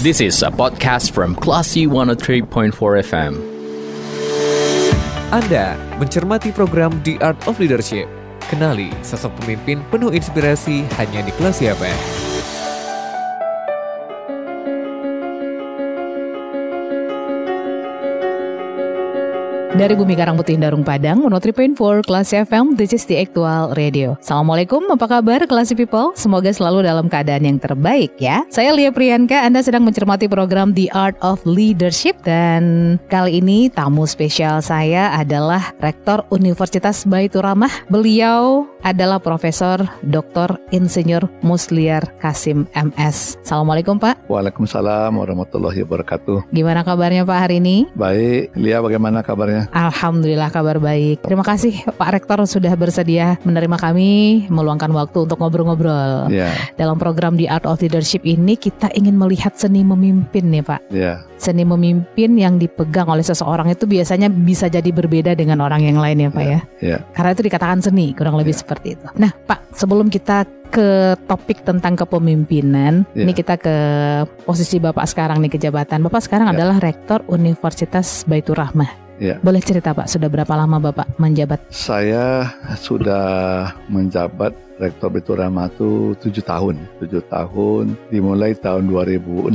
This is a podcast from Classy 103.4 FM. Anda mencermati program The Art of Leadership. Kenali sosok pemimpin penuh inspirasi hanya di Kelas FM. Dari Bumi Karang Putih Darung Padang, 103.4 Kelas FM, this is the actual radio. Assalamualaikum, apa kabar Kelas People? Semoga selalu dalam keadaan yang terbaik ya. Saya Lia Priyanka, Anda sedang mencermati program The Art of Leadership dan kali ini tamu spesial saya adalah Rektor Universitas Baitur Rahmah. Beliau adalah Profesor Dr. Insinyur Musliar Kasim MS. Assalamualaikum Pak. Waalaikumsalam warahmatullahi wabarakatuh. Gimana kabarnya Pak hari ini? Baik, Lia bagaimana kabarnya? Alhamdulillah kabar baik. Terima kasih Pak Rektor sudah bersedia menerima kami, meluangkan waktu untuk ngobrol-ngobrol. Ya, Dalam program The Art of Leadership ini kita ingin melihat seni memimpin nih Pak. ya, Seni memimpin yang dipegang oleh seseorang itu biasanya bisa jadi berbeda dengan orang yang lain ya Pak ya. ya. Karena itu dikatakan seni, kurang lebih seperti itu. Nah Pak, sebelum kita ke topik tentang kepemimpinan, Ya. ini kita ke posisi Bapak sekarang nih ke jabatan. Bapak sekarang Ya. adalah Rektor Universitas Baitur Rahmah. Ya. Boleh cerita Pak, sudah berapa lama Bapak menjabat? Saya sudah menjabat Rektor Beturama itu tujuh tahun, tujuh tahun dimulai tahun 2016.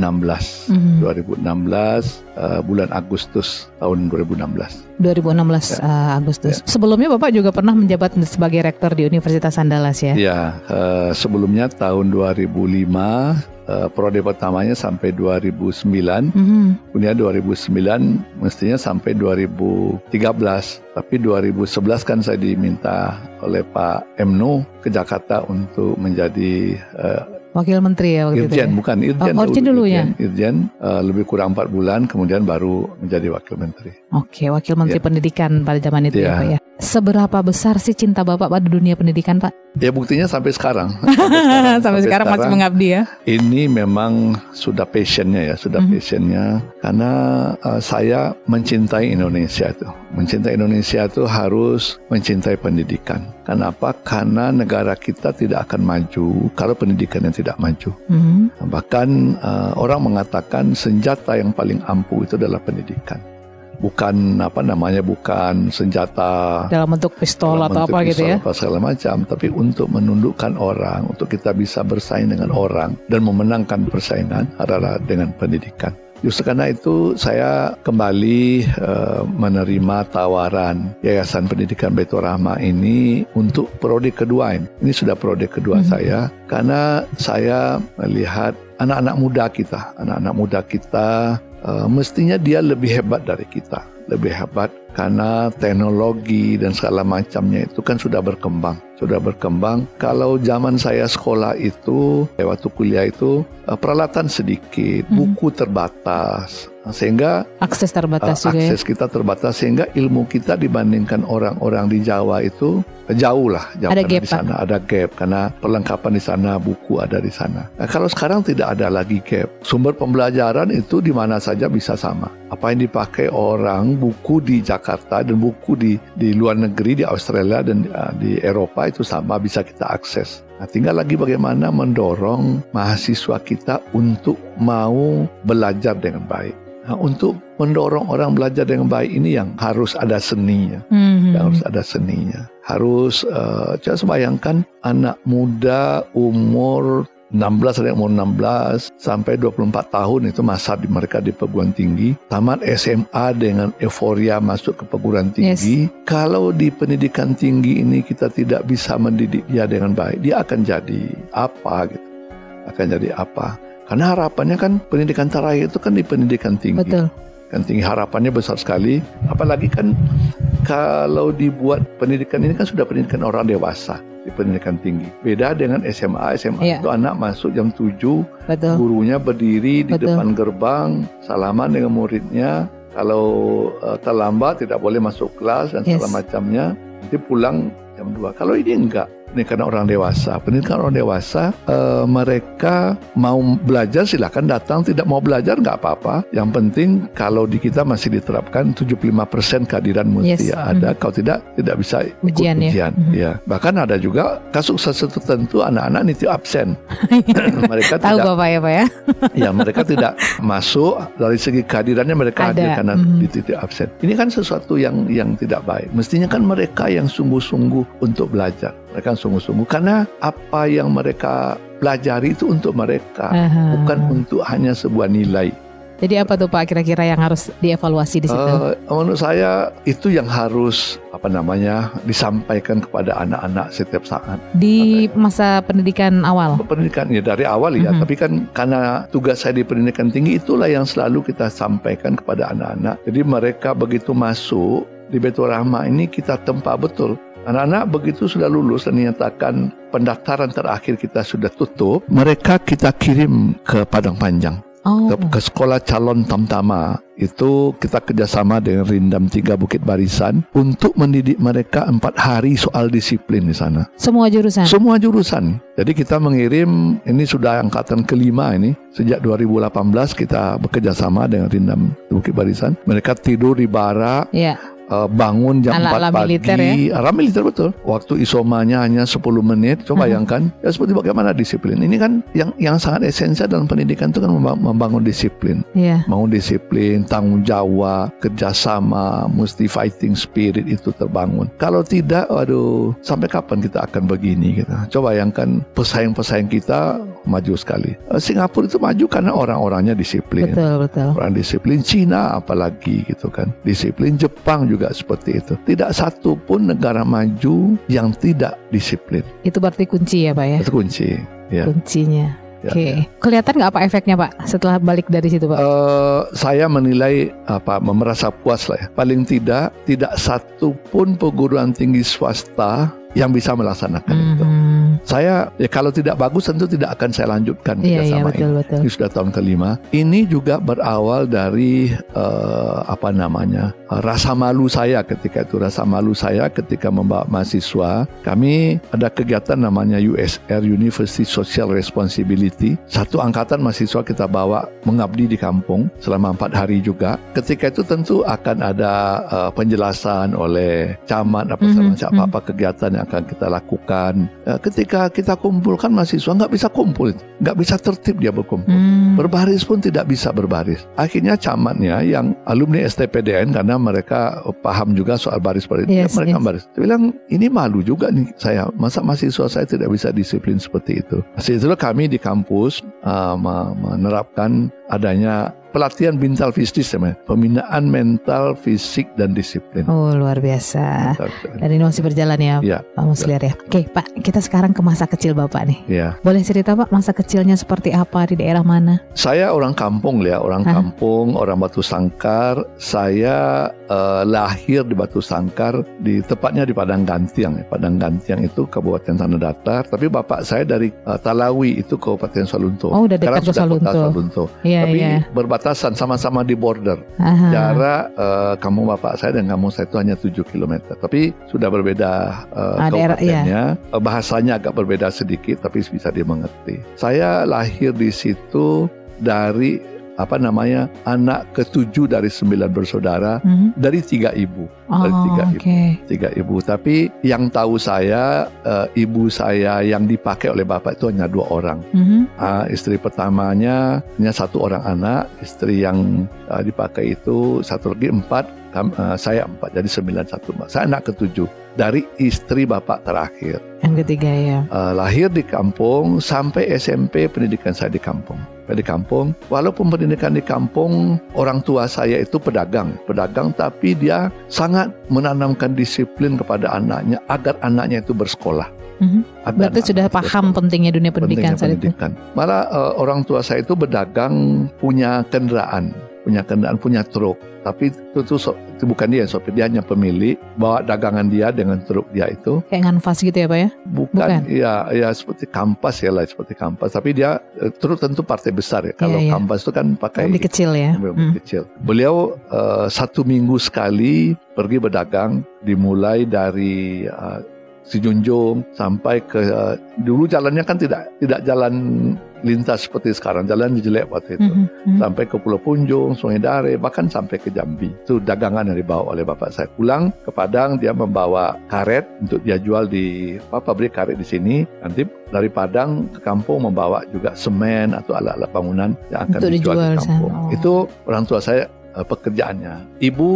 Mhm. 2016 eh, bulan Agustus tahun 2016. 2016 eh, Agustus. Sebelumnya Bapak juga pernah menjabat sebagai rektor di Universitas Andalas ya? Ya, eh, sebelumnya tahun 2005 eh, prode pertamanya sampai 2009 Mhm. Kemudian 2009 mestinya sampai 2013. Tapi 2011 kan saya diminta oleh Pak Emno ke Jakarta untuk menjadi eh, Wakil Menteri ya waktu Irjen, itu. ya? bukan Irjen. Oh, Irjen dulu ya? Irjen, eh, lebih kurang 4 bulan kemudian baru menjadi Wakil Menteri. Oke, Wakil Menteri Ya. Pendidikan pada zaman itu ya Ya. Pak ya. Seberapa besar sih cinta Bapak pada dunia pendidikan Pak? Ya buktinya sampai sekarang. Sampai, sekarang masih mengabdi ya? Ini memang sudah passionnya ya, sudah Mhm. passionnya karena uh, saya mencintai Indonesia itu. Mencintai Indonesia itu harus mencintai pendidikan. Kenapa? Karena negara kita tidak akan maju kalau pendidikannya tidak maju. Mhm. Bahkan uh, orang mengatakan senjata yang paling ampuh itu adalah pendidikan. Bukan apa namanya, bukan senjata Dalam bentuk pistol dalam atau bentuk apa gitu pistol ya? apa segala macam, tapi untuk menundukkan orang, untuk kita bisa bersaing dengan orang dan memenangkan persaingan adalah dengan pendidikan. Justru karena itu saya kembali eh, menerima tawaran Yayasan Pendidikan Baitur Rahmah ini untuk prodi kedua ini. Ini sudah prodi kedua Mhm. saya karena saya melihat anak-anak muda kita, anak-anak muda kita mestinya dia lebih hebat dari kita, lebih hebat karena teknologi dan segala macamnya itu kan sudah berkembang, sudah berkembang. Kalau zaman saya sekolah itu, eh, waktu kuliah itu eh, peralatan sedikit, Hmm. buku terbatas, sehingga Akses terbatas uh, juga ya? akses kita terbatas sehingga ilmu kita dibandingkan orang-orang di Jawa itu uh, jauh lah jauh Ada gap, di sana ada gap karena perlengkapan di sana buku ada di sana. Nah, kalau sekarang tidak ada lagi gap sumber pembelajaran itu di mana saja bisa sama. Apa yang dipakai orang buku di Jakarta dan buku di di luar negeri di Australia dan uh, di Eropa itu sama bisa kita akses. Nah, tinggal lagi bagaimana mendorong mahasiswa kita untuk mau belajar dengan baik. Nah, untuk mendorong orang belajar dengan baik ini yang harus ada seninya, Mhm. yang harus ada seninya. Harus, uh, coba bayangkan anak muda umur 16 ada yang umur 16 sampai 24 tahun itu masa di mereka di perguruan tinggi. Tamat SMA dengan euforia masuk ke perguruan tinggi. Kalau di pendidikan tinggi ini kita tidak bisa mendidik dia dengan baik dia akan jadi apa gitu. Akan jadi apa? Karena harapannya kan pendidikan terakhir itu kan di pendidikan tinggi. Betul. kan tinggi harapannya besar sekali. Apalagi kan kalau dibuat pendidikan ini kan sudah pendidikan orang dewasa di pendidikan tinggi beda dengan SMA SMA Iya. itu anak masuk jam 7 Betul. gurunya berdiri di Betul. depan gerbang salaman dengan muridnya kalau eh, terlambat tidak boleh masuk kelas dan segala Yes. macamnya nanti pulang jam 2 kalau ini enggak pendidikan orang dewasa. Pendidikan orang dewasa uh, mereka mau belajar silakan datang, tidak mau belajar nggak apa-apa. Yang penting kalau di kita masih diterapkan 75% kehadiran mesti Yes. ada. Kalau tidak tidak bisa ikut Ujian ya. ujian. Mhm. Ya. Bahkan ada juga kasus tertentu anak-anak nitip absen. mereka Tahu tidak Bapak ya Pak ya? ya mereka tidak masuk dari segi kehadirannya mereka Ada. hadir karena Mhm. di titik absen. Ini kan sesuatu yang yang tidak baik. Mestinya kan mereka yang sungguh-sungguh untuk belajar. Mereka sungguh-sungguh karena apa yang mereka pelajari itu untuk mereka, Aha. bukan untuk hanya sebuah nilai. Jadi apa tuh Pak kira-kira yang harus dievaluasi di situ? Eh, menurut saya itu yang harus apa namanya disampaikan kepada anak-anak setiap saat. di masa pendidikan awal. pendidikan ya dari awal ya, Mhm. tapi kan karena tugas saya di pendidikan tinggi itulah yang selalu kita sampaikan kepada anak-anak. Jadi mereka begitu masuk di Betul Rahma ini kita tempa betul. Anak-anak begitu sudah lulus dan dinyatakan pendaftaran terakhir kita sudah tutup, mereka kita kirim ke Padang Panjang Oh, ke, ke sekolah calon tamtama itu kita kerjasama dengan Rindam 3 Bukit Barisan untuk mendidik mereka empat hari soal disiplin di sana. semua jurusan. Semua jurusan. Jadi kita mengirim ini sudah angkatan kelima ini sejak 2018 kita bekerja sama dengan Rindam Bukit Barisan. Mereka tidur di barak, Ya, eh, bangun jam Ala-ala 4 pagi. militer ya? Ala militer betul. Waktu isomanya hanya 10 menit. Coba Mhm. bayangkan ya seperti bagaimana disiplin. Ini kan yang yang sangat esensial dalam pendidikan itu kan memba- membangun disiplin. ya. Bangun disiplin, tanggung jawab, kerjasama, mesti fighting spirit itu terbangun. Kalau tidak, waduh, sampai kapan kita akan begini? Gitu. Coba bayangkan pesaing-pesaing kita maju sekali. Eh, Singapura itu maju karena orang-orangnya disiplin. Betul, betul. Orang disiplin Cina apalagi gitu kan. Disiplin Jepang juga seperti itu. Tidak satu pun negara maju yang tidak disiplin. Itu berarti kunci ya, Pak ya? Itu kunci. Ya. Kuncinya. Ya, Oke. ya. Kelihatan nggak apa efeknya, Pak, setelah balik dari situ, Pak? Eh, saya menilai apa merasa puas lah ya. Paling tidak tidak satu pun perguruan tinggi swasta yang bisa melaksanakan itu. Saya ya kalau tidak bagus tentu tidak akan saya lanjutkan iya, kerjasama ini. betul, betul. Ini sudah tahun kelima. Ini juga berawal dari eh, apa namanya rasa malu saya ketika itu rasa malu saya ketika membawa mahasiswa. Kami ada kegiatan namanya USR University Social Responsibility. Satu angkatan mahasiswa kita bawa mengabdi di kampung selama empat hari juga. Ketika itu tentu akan ada eh, penjelasan oleh camat apa Mhm, mm apa kegiatan yang akan kita lakukan. Eh, ketika kita kumpulkan mahasiswa nggak bisa kumpul, nggak bisa tertib dia berkumpul. Hmm. Berbaris pun tidak bisa berbaris. Akhirnya camatnya yang alumni STPDN karena mereka paham juga soal baris baris, Yes, mereka yes. baris. Dia bilang ini malu juga nih saya. Masa mahasiswa saya tidak bisa disiplin seperti itu. Itu kami di kampus uh, me- menerapkan adanya pelatihan mental fisik namanya. Pembinaan mental, fisik dan disiplin. Oh, luar biasa. Mental. Dan ini masih berjalan ya, Iya. Pak Musliar ya. Oke, Pak, kita sekarang ke masa kecil Bapak nih. Ya. Boleh cerita Pak masa kecilnya seperti apa di daerah mana? Saya orang kampung ya, orang Hah? kampung, orang Batu Sangkar. Saya eh, lahir di Batu Sangkar, di tepatnya di Padang Gantiang. ya. Padang Gantiang itu Kabupaten Tanah Datar, tapi bapak saya dari eh, Talawi itu Kabupaten Salunto. Oh, udah dekat Salunto. Salunto. Iya, tapi iya. berbatasan sama-sama di border. Aha. Jarak eh, kampung bapak saya dan kampung saya itu hanya 7 km. Tapi sudah berbeda Ah, daerah, kabupatennya. Eh, Bahasanya agak berbeda sedikit tapi bisa dimengerti. Saya lahir di situ dari apa namanya anak ketujuh dari sembilan bersaudara Mhm. dari tiga ibu dari Oh, tiga oke. ibu tiga ibu tapi yang tahu saya eh, ibu saya yang dipakai oleh bapak itu hanya dua orang Mhm. Ah, istri pertamanya hanya satu orang anak istri yang ah, dipakai itu satu lagi empat saya empat jadi sembilan satu mbak saya anak ketujuh dari istri bapak terakhir Yang ketiga ya. Eh, lahir di kampung sampai SMP pendidikan saya di kampung di kampung walaupun pendidikan di kampung orang tua saya itu pedagang pedagang tapi dia sangat menanamkan disiplin kepada anaknya agar anaknya itu bersekolah Mhm. Agar Berarti sudah paham pentingnya dunia pendidikan pentingnya saat itu. pendidikan. Malah eh, orang tua saya itu berdagang punya kendaraan, punya kendaraan, punya truk. Tapi itu, so- itu bukan dia yang sopir, dia hanya pemilik. Bawa dagangan dia dengan truk dia itu. Kayak nganvas gitu ya Pak ya? Bukan, Bukan. ya, ya seperti kampas ya lah, seperti kampas. Tapi dia eh, truk tentu partai besar ya. Kalau Iya, iya. kampas itu kan pakai Lebih kecil ya. lebih Hmm. kecil. Beliau eh, satu minggu sekali pergi berdagang, dimulai dari eh, Sijunjung sampai ke uh, dulu jalannya kan tidak tidak jalan lintas seperti sekarang jalan jelek waktu itu Mhm, mhm. sampai ke Pulau Punjung, Sungai Dare, bahkan sampai ke Jambi. Itu dagangan yang dibawa oleh bapak saya. Pulang ke Padang, dia membawa karet untuk dia jual di apa, pabrik karet di sini. Nanti dari Padang ke kampung membawa juga semen atau alat-alat bangunan yang akan Untuk dijual dijual di sana. kampung. Oh. Itu orang tua saya eh, pekerjaannya. Ibu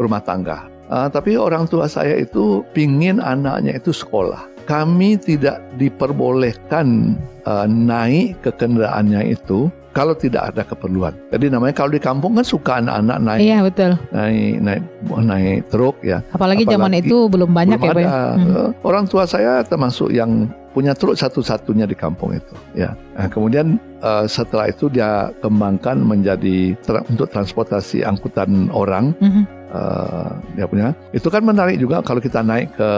rumah tangga. Ah, tapi orang tua saya itu pingin anaknya itu sekolah. Kami tidak diperbolehkan uh, naik ke kendaraannya itu kalau tidak ada keperluan. Jadi namanya kalau di kampung kan suka anak-anak naik Iya betul. naik naik naik truk ya. Apalagi, zaman Apalagi itu belum banyak Belum ya, Pak. ya? ada. Hmm. Eh, Orang tua saya termasuk yang punya truk satu-satunya di kampung itu. Ya. Nah, kemudian eh, setelah itu dia kembangkan menjadi tra- untuk transportasi angkutan orang. Mhm. Eh, dia punya. Itu kan menarik juga kalau kita naik ke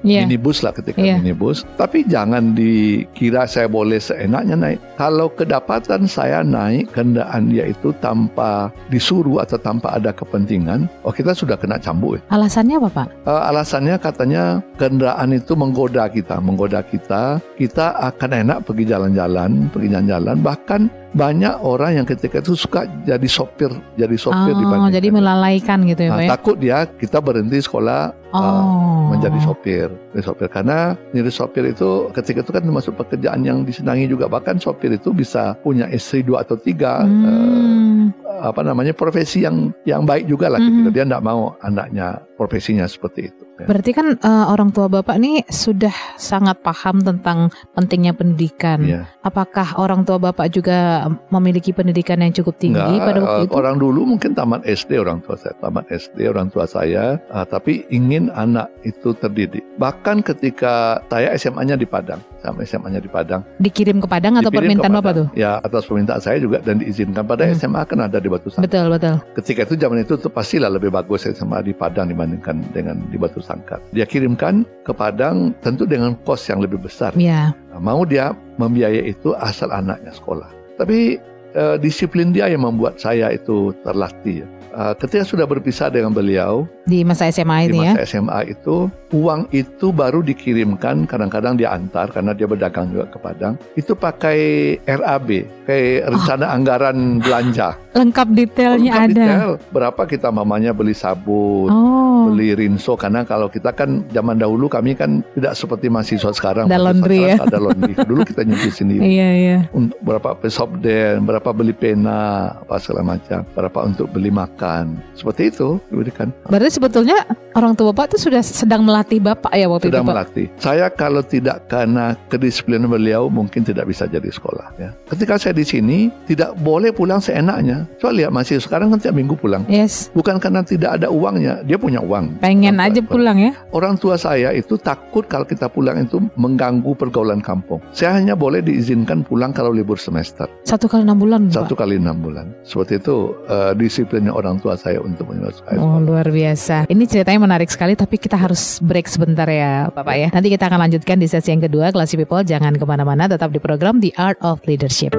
Iya. minibus lah ketika Iya. minibus. Tapi jangan dikira saya boleh seenaknya naik. Kalau kedapatan saya naik kendaraan dia itu tanpa disuruh atau tanpa ada kepentingan, oh kita sudah kena cambuk. Alasannya apa Pak? Eh, alasannya katanya kendaraan itu menggoda kita, menggoda kita. Kita akan enak pergi jalan-jalan, pergi jalan-jalan. Bahkan banyak orang yang ketika itu suka jadi sopir, jadi sopir Oh, dibandingkan. jadi melalaikan gitu ya Nah, Pak ya? takut dia kita berhenti sekolah Oh. menjadi sopir, menjadi sopir karena jadi sopir itu ketika itu kan termasuk pekerjaan yang disenangi juga bahkan sopir itu bisa punya istri dua atau tiga eh, Hmm. apa namanya profesi yang yang baik juga lah Mhm. ketika dia tidak mau anaknya profesinya seperti itu. Ya. Berarti kan eh, orang tua Bapak nih sudah sangat paham tentang pentingnya pendidikan. Iya. Apakah orang tua Bapak juga memiliki pendidikan yang cukup tinggi Enggak, pada waktu eh, itu? orang dulu mungkin tamat SD orang tua saya, tamat SD orang tua saya, eh, tapi ingin anak itu terdidik. Bahkan ketika saya SMA-nya di Padang, sama SMA-nya di Padang, Dikirim ke Padang atau dikirim ke permintaan Bapak tuh? Ya atas permintaan saya juga dan diizinkan pada Hmm. SMA kan ada di Batu Sangkar. Betul, betul. Ketika itu zaman itu tuh pastilah lebih bagus SMA di Padang dibandingkan dengan di Batu Sangkar. Dia kirimkan ke Padang tentu dengan kos yang lebih besar. Ya, Nah, mau dia membiayai itu asal anaknya sekolah. Tapi eh, disiplin dia yang membuat saya itu terlatih. ya. Eh, ketika sudah berpisah dengan beliau di masa SMA di itu ya. masa SMA itu uang itu baru dikirimkan kadang-kadang dia antar karena dia berdagang juga ke Padang itu pakai RAB kayak rencana anggaran belanja Lengkap detailnya Lengkap ada. detail. berapa kita mamanya beli sabun Oh. beli rinso karena kalau kita kan zaman dahulu kami kan tidak seperti mahasiswa sekarang Ada laundry ya. ada laundry dulu kita nyuci sendiri Iya, iya. untuk berapa pesopden, berapa beli pena, apa segala macam, berapa untuk beli makan. Seperti itu diberikan. Berarti sebetulnya orang tua Bapak itu sudah sedang melatih Bapak ya waktu Sedang itu Pak? melatih. Saya kalau tidak karena kedisiplinan beliau mungkin tidak bisa jadi sekolah. Ya. Ketika saya di sini tidak boleh pulang seenaknya. Soalnya lihat masih sekarang kan tiap minggu pulang. Yes. Bukan karena tidak ada uangnya, dia punya uang. Pengen Orang aja tua- pulang ya. Orang tua saya itu takut kalau kita pulang itu mengganggu pergaulan kampung. Saya hanya boleh diizinkan pulang kalau libur semester. Satu kali enam bulan Pak. Satu kali enam bulan. Seperti itu eh, disiplinnya orang tua saya untuk menyelesaikan. Oh luar biasa. Ini ceritanya menarik sekali tapi kita harus break sebentar ya Bapak ya. Nanti kita akan lanjutkan di sesi yang kedua. Classy People jangan ke mana-mana tetap di program The Art of Leadership.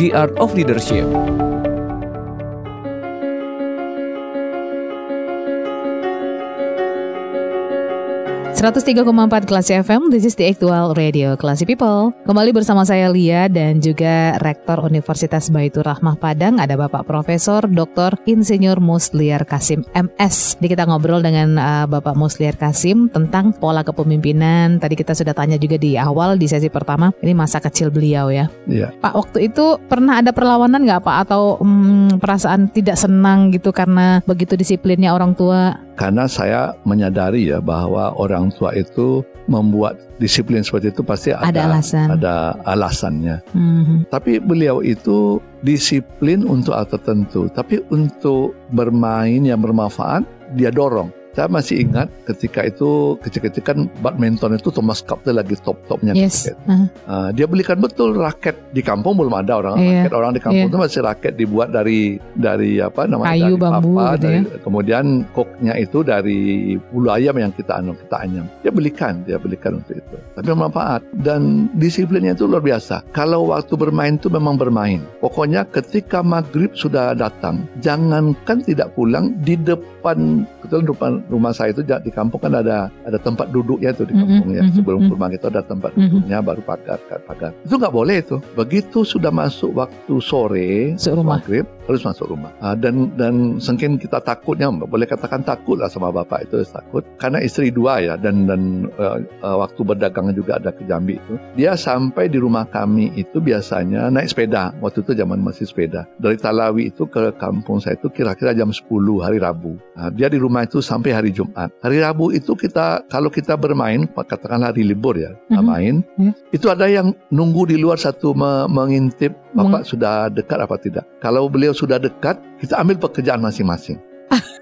The Art of Leadership. 103,4 Klasi FM, this is the actual radio Klasi People. Kembali bersama saya Lia dan juga Rektor Universitas Baitur Rahmah Padang, ada Bapak Profesor Dr. Insinyur Musliar Kasim MS. Jadi kita ngobrol dengan uh, Bapak Musliar Kasim tentang pola kepemimpinan. Tadi kita sudah tanya juga di awal di sesi pertama, ini masa kecil beliau ya. Iya. Pak, waktu itu pernah ada perlawanan nggak Pak? Atau mm, perasaan tidak senang gitu karena begitu disiplinnya orang tua? Karena saya menyadari ya bahwa orang tua itu membuat disiplin seperti itu pasti ada, Ada alasan. ada alasannya. Mhm. Tapi beliau itu disiplin untuk hal tertentu, tapi untuk bermain yang bermanfaat dia dorong. Saya masih ingat ketika itu kecil-kecil kan badminton itu Thomas Cup itu lagi top-topnya. Yes. Uh, Ah, dia belikan betul raket di kampung belum ada orang. Iya. raket orang di kampung Iya. itu masih raket dibuat dari dari apa namanya? Kayu, dari bambu papan, gitu dari- kemudian koknya itu dari bulu ayam yang kita anu kita anyam. Dia belikan dia belikan untuk itu. Tapi bermanfaat. Dan disiplinnya itu luar biasa. Kalau waktu bermain itu memang bermain. Pokoknya ketika maghrib sudah datang jangankan tidak pulang di depan betul depan rumah saya itu di kampung kan ada ada tempat duduknya itu di Mhm, kampung ya. mhm, Sebelum mhm. rumah kita ada tempat Mhm. duduknya baru pagar pagar. Itu nggak boleh itu. Begitu sudah masuk waktu sore maghrib harus masuk rumah. Ah, dan dan sengkin kita takutnya boleh katakan takut lah sama bapak itu takut karena istri dua ya dan dan eh, eh, waktu berdagang juga ada ke Jambi itu. Dia sampai di rumah kami itu biasanya naik sepeda. Waktu itu zaman masih sepeda. Dari Talawi itu ke kampung saya itu kira-kira jam 10 hari Rabu. Nah, dia di rumah itu sampai hari Jumat. Hari Rabu itu kita kalau kita bermain, katakan hari libur ya, Mhm. main, Ya. itu ada yang nunggu di luar satu me- mengintip Bapak sudah dekat apa tidak. Kalau beliau sudah dekat, kita ambil pekerjaan masing-masing.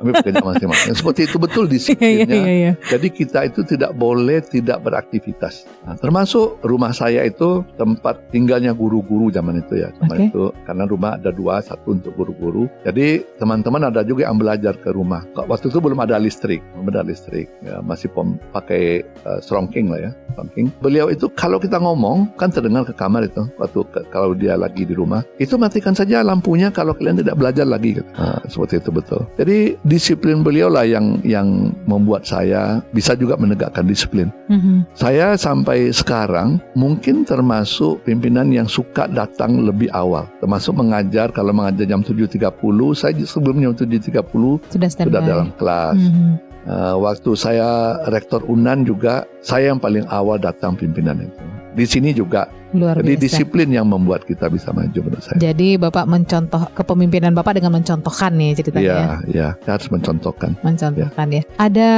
Ambil pekerjaan masing-masing. Seperti itu betul Iya, iya, disiplinnya. iya, iya. Jadi kita itu tidak boleh tidak beraktivitas. Nah, termasuk rumah saya itu tempat tinggalnya guru-guru zaman itu ya. Zaman Oke. itu karena rumah ada dua, satu untuk guru-guru. Jadi teman-teman ada juga yang belajar ke rumah. Waktu itu belum ada listrik, belum ada listrik. Ya, masih pom, pakai uh, strongking lah ya, strongking. Beliau itu kalau kita ngomong kan terdengar ke kamar itu. Waktu ke- kalau dia lagi di rumah, itu matikan saja lampunya kalau kalian tidak belajar lagi. Nah, seperti itu betul. Jadi disiplin beliau lah yang yang membuat saya bisa juga menegakkan disiplin. Mhm. Saya sampai sekarang mungkin termasuk pimpinan yang suka datang lebih awal. Termasuk mengajar, kalau mengajar jam 7.30, saya sebelum jam 7.30 Sudah sudah dalam kelas. Mhm. Uh, waktu saya rektor UNAN juga, saya yang paling awal datang pimpinan itu. Di sini juga, Luar jadi biasa. disiplin yang membuat kita bisa maju menurut saya. Jadi Bapak mencontoh kepemimpinan Bapak dengan mencontohkan nih ceritanya. ya. Iya, iya, kita harus mencontohkan. mencontohkan ya. Ada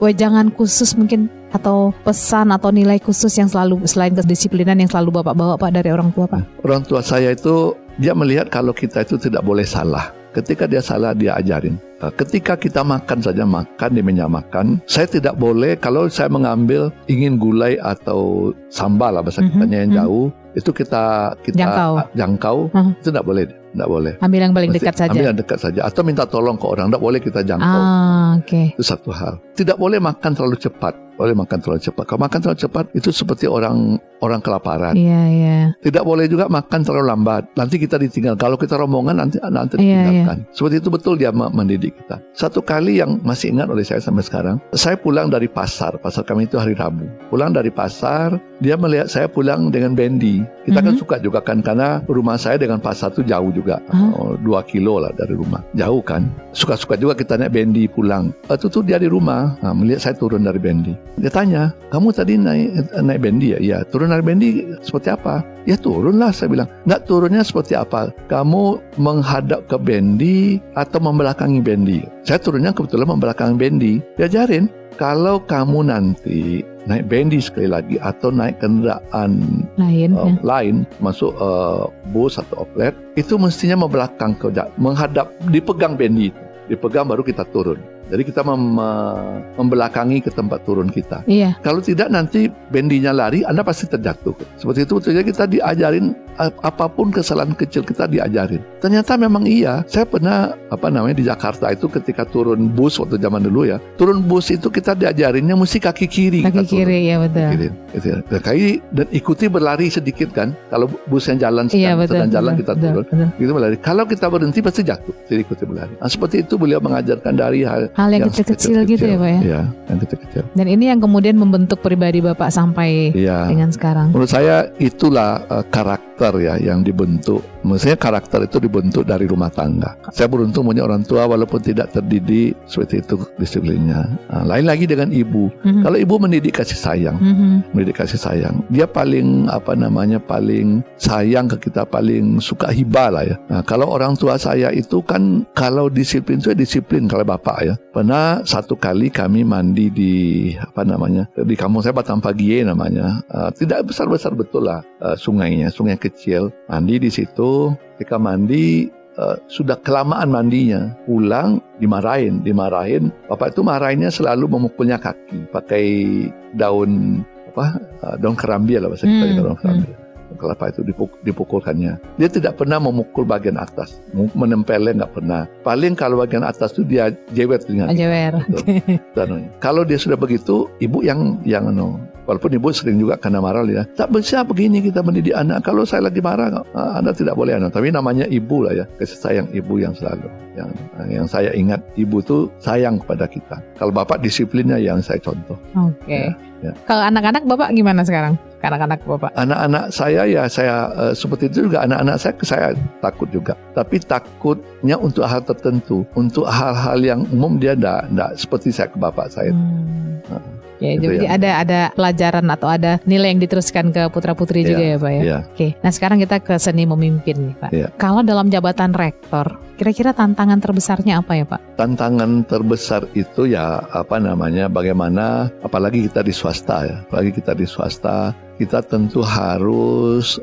wejangan khusus mungkin atau pesan atau nilai khusus yang selalu selain kedisiplinan yang selalu Bapak bawa Pak dari orang tua Pak? Orang tua saya itu dia melihat kalau kita itu tidak boleh salah. Ketika dia salah dia ajarin. Uh, Ketika kita makan saja makan di meja makan, saya tidak boleh kalau saya mengambil ingin gulai atau sambal lah bahasa Mhm, kitanya yang mhm. jauh itu kita kita Jangkau. jangkau, Mhm. itu tidak boleh, tidak boleh. Ambil yang paling Mesti dekat saja. Ambil yang dekat saja atau minta tolong ke orang, tidak boleh kita jangkau. Ah, oke. Itu satu hal. Tidak boleh makan terlalu cepat. Boleh makan terlalu cepat. Kalau makan terlalu cepat itu seperti orang orang kelaparan. Iya, iya. Tidak boleh juga makan terlalu lambat. Nanti kita ditinggal. Kalau kita rombongan nanti nanti Iya, ditinggalkan. Seperti itu betul dia me- mendidik kita. Satu kali yang masih ingat oleh saya sampai sekarang, saya pulang dari pasar. Pasar kami itu hari Rabu. Pulang dari pasar, dia melihat saya pulang dengan bendi. Kita kan Mhm. suka juga kan karena rumah saya dengan pasar itu jauh juga, Hah? Oh, dua kilo lah dari rumah. Jauh kan. Suka-suka juga kita naik bendi pulang. Itu tuh dia di rumah. Nah, melihat saya turun dari bendi. Dia tanya, kamu tadi naik naik bendi ya? Iya. Turun dari bendi seperti apa? Ya turunlah saya bilang. Nggak turunnya seperti apa? Kamu menghadap ke bendi atau membelakangi bendi? Saya turunnya kebetulan membelakangi bendi. Diajarin kalau kamu nanti naik bendi sekali lagi atau naik kendaraan Lain uh, ya. lain masuk uh, bus atau oplet itu mestinya membelakang ke menghadap dipegang bendi itu dipegang baru kita turun jadi kita mem- membelakangi ke tempat turun kita Iya. kalau tidak nanti bendinya lari Anda pasti terjatuh seperti itu betulnya kita diajarin apa pun kesalahan kecil kita diajarin ternyata memang iya saya pernah apa namanya di Jakarta itu ketika turun bus waktu zaman dulu ya turun bus itu kita diajarinnya mesti kaki kiri Kaki turun kiri ya betul. kiri gitu ya. Dan kaki dan ikuti berlari sedikit kan kalau bus yang jalan Iya sedang, betul. sedang jalan betul, kita betul, turun betul. gitu berlari kalau kita berhenti pasti jatuh jadi ikuti berlari nah, seperti itu beliau mengajarkan dari hal Hal yang kecil-kecil gitu ya Pak ya. Iya, yang kecil-kecil Dan ini yang kemudian membentuk pribadi Bapak sampai iya dengan sekarang. menurut saya itulah eh, karakter ya yang dibentuk maksudnya karakter itu dibentuk dari rumah tangga saya beruntung punya orang tua walaupun tidak terdidik seperti itu disiplinnya Nah, lain lagi dengan ibu Mhm. kalau ibu mendidik kasih sayang Mhm. mendidik kasih sayang. Dia paling apa namanya paling sayang ke kita, paling suka hibah lah ya. Nah, kalau orang tua saya itu kan kalau disiplin itu ya disiplin kalau bapak ya. Pernah satu kali kami mandi di apa namanya di kampung saya Batang Pagie namanya. Uh, tidak besar besar betul lah uh, sungainya, sungai kecil. Mandi di situ. Ketika mandi uh, sudah kelamaan mandinya. Pulang dimarahin. Dimarahin bapak itu marahinnya selalu memukulnya kaki. Pakai daun apa uh, daun kerambi lah bahasa kita Hmm, daun kerambi kelapa itu dipuk- dipukulkannya dia tidak pernah memukul bagian atas menempelnya nggak pernah paling kalau bagian atas itu dia jewet dengan. Betul. Danunya. Kalau dia sudah begitu, ibu yang yang anu, Walaupun ibu sering juga kena marah ya. Tak bisa begini kita mendidik anak. Kalau saya lagi marah, ah, anda tidak boleh anak. Tapi namanya ibu lah ya. Kasih sayang ibu yang selalu. Yang yang saya ingat ibu tuh sayang kepada kita. Kalau bapak disiplinnya yang saya contoh. Oke. Ya, ya. Kalau anak-anak bapak gimana sekarang? Anak-anak bapak? Anak-anak saya ya saya uh, seperti itu juga anak-anak saya saya takut juga. Tapi takutnya untuk hal tertentu, untuk hal-hal yang umum dia enggak seperti saya ke bapak saya. Hmm. Nah, Ya, Itu jadi yang- ada ada pelajaran atau ada nilai yang diteruskan ke putra putri Iya, juga ya pak ya. iya. Oke, nah sekarang kita ke seni memimpin nih pak. Iya. Kalau dalam jabatan rektor, kira-kira tantangan terbesarnya apa ya pak? tantangan terbesar itu ya apa namanya bagaimana apalagi kita di swasta ya apalagi kita di swasta kita tentu harus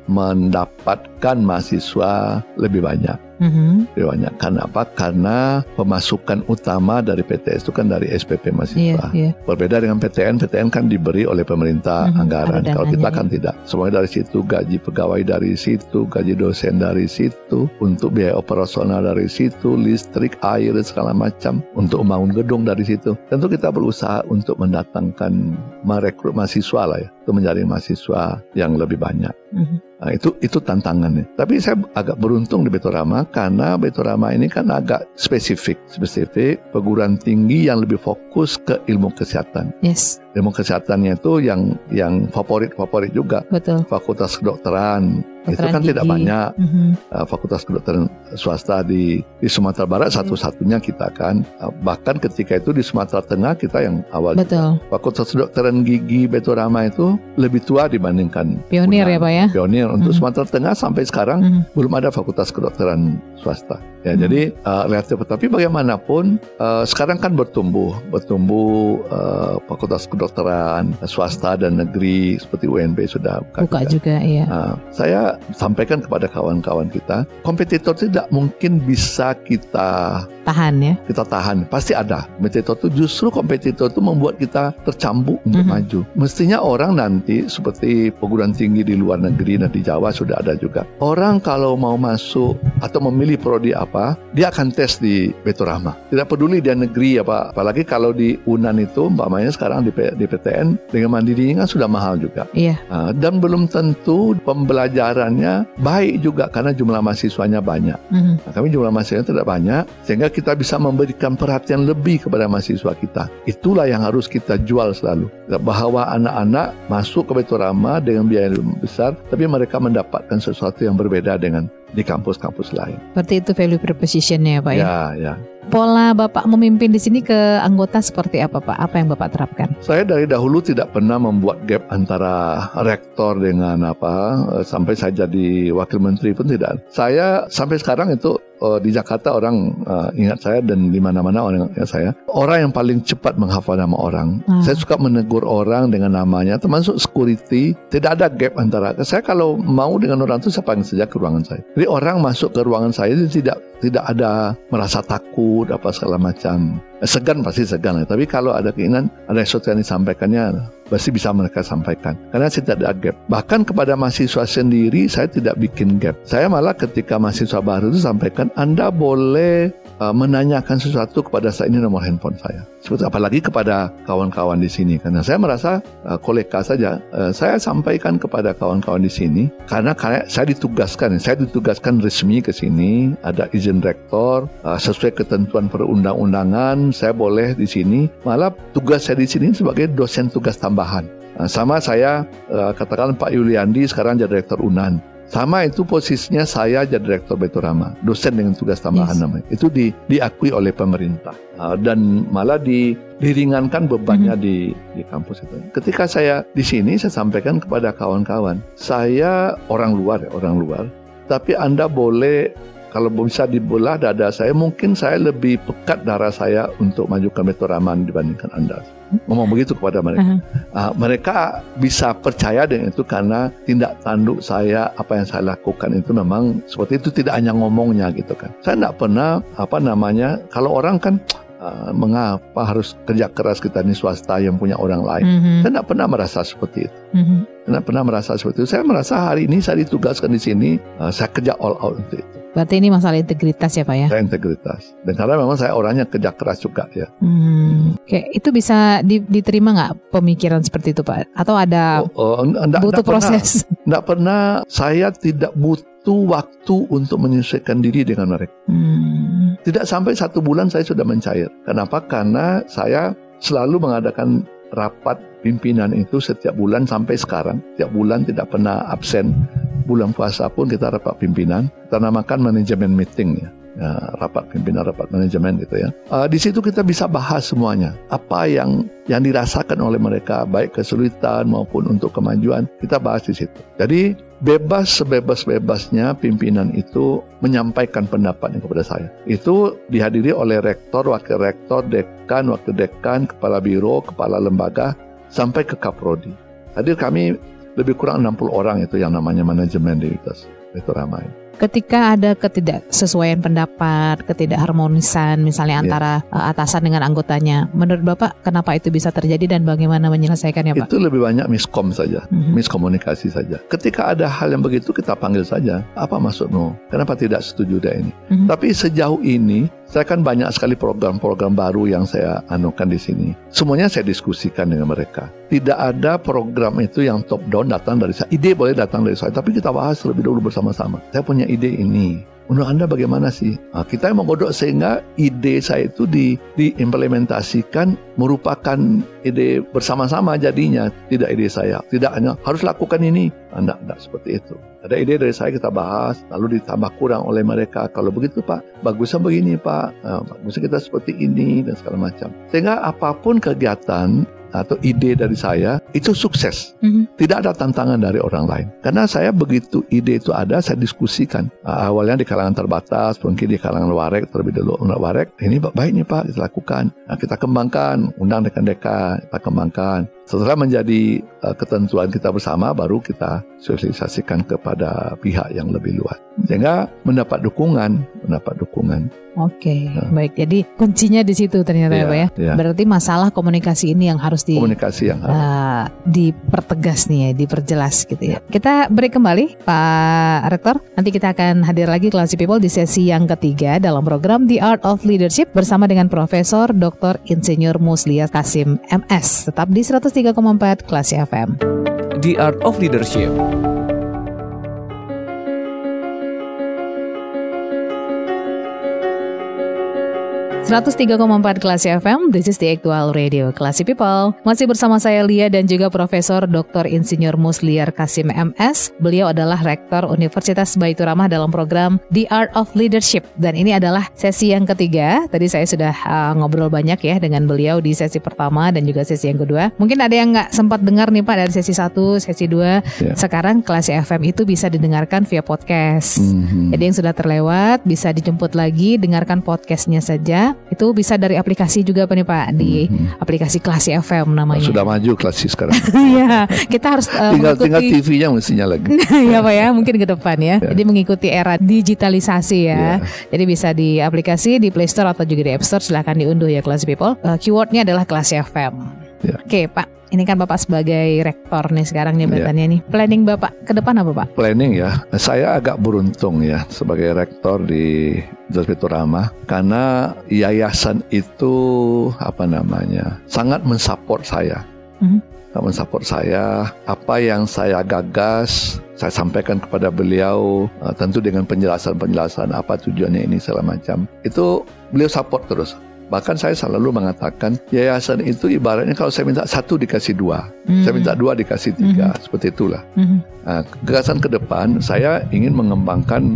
mendapatkan mahasiswa lebih banyak. Mhm. lebih banyak. Karena apa? Karena pemasukan utama dari PTS itu kan dari SPP mahasiswa. Iya. berbeda dengan PTN PTN kan diberi oleh pemerintah Mhm, anggaran. Kalau kita kan tidak. Semuanya dari situ gaji pegawai dari situ gaji dosen dari situ untuk biaya operasional dari situ listrik air dan segala macam untuk membangun gedung dari situ. Tentu kita berusaha untuk mendatangkan merekrut mahasiswa lah ya. Untuk menjadi mahasiswa yang lebih banyak. Mhm. Nah, itu itu tantangannya. Tapi saya agak beruntung di Betorama karena Betorama ini kan agak spesifik, spesifik perguruan tinggi yang lebih fokus ke ilmu kesehatan. Yes, Ilmu kesehatannya itu yang yang favorit-favorit juga. betul. Fakultas kedokteran itu Kedokteran kan tidak gigi. banyak. Mhm. Uh, Fakultas kedokteran swasta di di Sumatera Barat Hmm. satu-satunya kita kan. Uh, bahkan ketika itu di Sumatera Tengah kita yang awal. Betul. Fakultas kedokteran gigi Betorama itu lebih tua dibandingkan Pionir ya pak ya. pionir untuk Mhm. Sumatera Tengah sampai sekarang Mhm. belum ada fakultas kedokteran swasta. Ya, Hmm. jadi uh, relatif. Tapi bagaimanapun uh, sekarang kan bertumbuh, bertumbuh uh, fakultas kedokteran swasta dan negeri seperti UNB sudah buka. Buka juga. juga, iya. Nah, saya sampaikan kepada kawan-kawan kita, kompetitor tidak mungkin bisa kita Tahan ya. kita tahan. Pasti ada. Kompetitor itu justru kompetitor itu membuat kita tercambuk untuk Mhm. maju. Mestinya orang nanti seperti perguruan tinggi di luar negeri dan di Jawa sudah ada juga. Orang kalau mau masuk atau memilih prodi apa, dia akan tes di Betorama. Tidak peduli dia negeri apa. Apalagi kalau di Unan itu, umpamanya sekarang di, P- di PTN dengan mandirinya kan sudah mahal juga. Iya. Nah, dan belum tentu pembelajarannya baik juga karena jumlah mahasiswanya banyak. Mhm. Nah, kami jumlah mahasiswanya tidak banyak sehingga kita bisa memberikan perhatian lebih kepada mahasiswa kita. Itulah yang harus kita jual selalu. Bahwa anak-anak masuk ke Betorama dengan biaya yang besar tapi mereka mendapatkan sesuatu yang berbeda dengan di kampus-kampus lain. Berarti itu value propositionnya ya pak ya. Ya, ya. Pola bapak memimpin di sini ke anggota seperti apa pak? Apa yang bapak terapkan? Saya dari dahulu tidak pernah membuat gap antara rektor dengan apa eh, sampai saya jadi wakil menteri pun tidak. Saya sampai sekarang itu eh, di Jakarta orang eh, ingat saya dan di mana-mana orang ingat saya. Orang yang paling cepat menghafal nama orang. Hmm. Saya suka menegur orang dengan namanya, termasuk security. Tidak ada gap antara saya kalau mau dengan orang itu saya panggil saja ke ruangan saya. Jadi orang masuk ke ruangan saya itu tidak tidak ada merasa takut apa segala macam. Segan pasti segan, tapi kalau ada keinginan ada sesuatu yang disampaikannya pasti bisa mereka sampaikan. Karena saya tidak ada gap. Bahkan kepada mahasiswa sendiri saya tidak bikin gap. Saya malah ketika mahasiswa baru itu sampaikan Anda boleh uh, menanyakan sesuatu kepada saya ini nomor handphone saya. Seperti apalagi kepada kawan-kawan di sini karena saya merasa uh, koleka saja. Uh, saya sampaikan kepada kawan-kawan di sini karena karena saya ditugaskan, saya ditugaskan resmi ke sini, ada izin rektor uh, sesuai ketentuan perundang-undangan, saya boleh di sini. Malah tugas saya di sini sebagai dosen tugas tambahan. Nah, sama saya uh, katakan Pak Yuliandi sekarang jadi direktur Unan. Sama itu posisinya saya jadi direktur Betorama, dosen dengan tugas tambahan Yes. namanya. Itu di, diakui oleh pemerintah Uh, dan malah di, diringankan bebannya di di kampus itu. Ketika saya di sini saya sampaikan kepada kawan-kawan, saya orang luar ya, orang luar. Tapi Anda boleh kalau bisa dibelah dada saya, mungkin saya lebih pekat darah saya untuk majukan Betorama dibandingkan Anda. Ngomong begitu kepada mereka. Ah, mereka bisa percaya dengan itu karena tindak tanduk saya apa yang saya lakukan itu memang seperti itu tidak hanya ngomongnya gitu kan saya tidak pernah apa namanya kalau orang kan ah, mengapa harus kerja keras kita ini swasta yang punya orang lain Mhm. saya tidak pernah merasa seperti itu Mhm. saya tidak pernah merasa seperti itu saya merasa hari ini saya ditugaskan di sini ah, saya kerja all out untuk itu Berarti ini masalah integritas ya Pak ya? Saya integritas. Dan karena memang saya orangnya kerja keras juga ya. Hmm. Oke, itu bisa di- diterima nggak pemikiran seperti itu Pak? Atau ada Oh, oh, enggak, butuh enggak pernah, proses? enggak pernah saya tidak butuh waktu untuk menyesuaikan diri dengan mereka. Hmm. Tidak sampai satu bulan saya sudah mencair. Kenapa? Karena saya selalu mengadakan rapat pimpinan itu setiap bulan sampai sekarang. Setiap bulan tidak pernah absen. Bulan puasa pun kita rapat pimpinan. Kita namakan manajemen meeting ya. Ya, rapat pimpinan, rapat manajemen gitu ya. Uh, di situ kita bisa bahas semuanya. Apa yang yang dirasakan oleh mereka, baik kesulitan maupun untuk kemajuan, kita bahas di situ. Jadi bebas sebebas-bebasnya pimpinan itu menyampaikan pendapatnya kepada saya. Itu dihadiri oleh rektor, wakil rektor, dekan, wakil dekan, kepala biro, kepala lembaga, sampai ke kaprodi. Hadir kami lebih kurang 60 orang itu yang namanya manajemen di itu ramai. Ketika ada ketidaksesuaian pendapat, ketidakharmonisan misalnya Iya. antara uh, atasan dengan anggotanya, menurut Bapak kenapa itu bisa terjadi dan bagaimana menyelesaikannya Pak? Itu lebih banyak miskom saja. Mhm. miskomunikasi saja. Ketika ada hal yang begitu kita panggil saja. Apa maksudmu? Kenapa tidak setuju dengan ini? Mhm. Tapi sejauh ini saya kan banyak sekali program-program baru yang saya anukan di sini. Semuanya saya diskusikan dengan mereka. Tidak ada program itu yang top down datang dari saya. Ide boleh datang dari saya, tapi kita bahas lebih dulu bersama-sama. Saya punya ide ini. Menurut Anda bagaimana sih? Nah, kita yang menggodok sehingga ide saya itu di, diimplementasikan merupakan ide bersama-sama jadinya. Tidak ide saya. Tidak hanya harus lakukan ini. Anda tidak seperti itu. Ada ide dari saya kita bahas, lalu ditambah kurang oleh mereka. Kalau begitu Pak, bagusnya begini Pak, nah, bagusnya kita seperti ini dan segala macam. Sehingga apa pun kegiatan atau ide dari saya itu sukses. Mhm. Tidak ada tantangan dari orang lain. Karena saya begitu ide itu ada, saya diskusikan. Uh, awalnya di kalangan terbatas, mungkin di kalangan warek terlebih dulu. Untuk warek, ini baik nih Pak, kita lakukan. Nah, kita kembangkan, undang dekan-dekan, kita kembangkan. Setelah menjadi uh, ketentuan kita bersama, baru kita sosialisasikan kepada pihak yang lebih luas. Sehingga mendapat dukungan, mendapat dukungan. Oke, Ya. baik. Jadi kuncinya di situ ternyata ya, Iya, Pak ya. iya. Berarti masalah komunikasi ini yang harus di Komunikasi yang harus. uh, dipertegas nih ya, diperjelas gitu ya. Kita break kembali Pak Rektor. Nanti kita akan hadir lagi Classy People di sesi yang ketiga dalam program The Art of Leadership bersama dengan Profesor Dr. Insinyur Muslia Kasim MS. Tetap di 103,4 Classy FM. The Art of Leadership. ...103,4 Klasi FM, this is the actual radio Klasi People. Masih bersama saya Lia dan juga Profesor Dr. Insinyur Musliar Kasim MS. Beliau adalah Rektor Universitas Baitur Rahmah dalam program The Art of Leadership. Dan ini adalah sesi yang ketiga. Tadi saya sudah uh, ngobrol banyak ya dengan beliau di sesi pertama dan juga sesi yang kedua. Mungkin ada yang nggak sempat dengar nih Pak dari sesi 1, sesi 2. Ya. Sekarang Klasi FM itu bisa didengarkan via podcast. Mhm. Jadi yang sudah terlewat bisa dijemput lagi, dengarkan podcastnya saja. Itu bisa dari aplikasi juga Pak nih Pak di Mhm. aplikasi Klasi FM namanya. Sudah maju klasik sekarang. Iya, kita harus uh, tinggal tinggal TV-nya mestinya lagi. ya Pak ya, mungkin ke depan ya. Ya. Jadi mengikuti era digitalisasi ya. Ya. Jadi bisa di aplikasi di Play Store atau juga di App Store silahkan diunduh ya Klasi People. Uh, keywordnya adalah Klasi FM. Ya. Oke Pak, ini kan Bapak sebagai rektor nih sekarang Ya. jabatannya nih. Planning Bapak ke depan apa Pak? planning ya. Saya agak beruntung ya sebagai rektor di Universitas Rahmah karena yayasan itu apa namanya sangat mensupport saya. Mhm. Sangat mensupport saya. Apa yang saya gagas saya sampaikan kepada beliau uh, tentu dengan penjelasan-penjelasan apa tujuannya ini segala macam. Itu beliau support terus. Bahkan saya selalu mengatakan yayasan itu ibaratnya kalau saya minta satu dikasih dua, saya minta dua dikasih tiga, seperti itulah. Mhm. Nah, gagasan ke depan saya ingin mengembangkan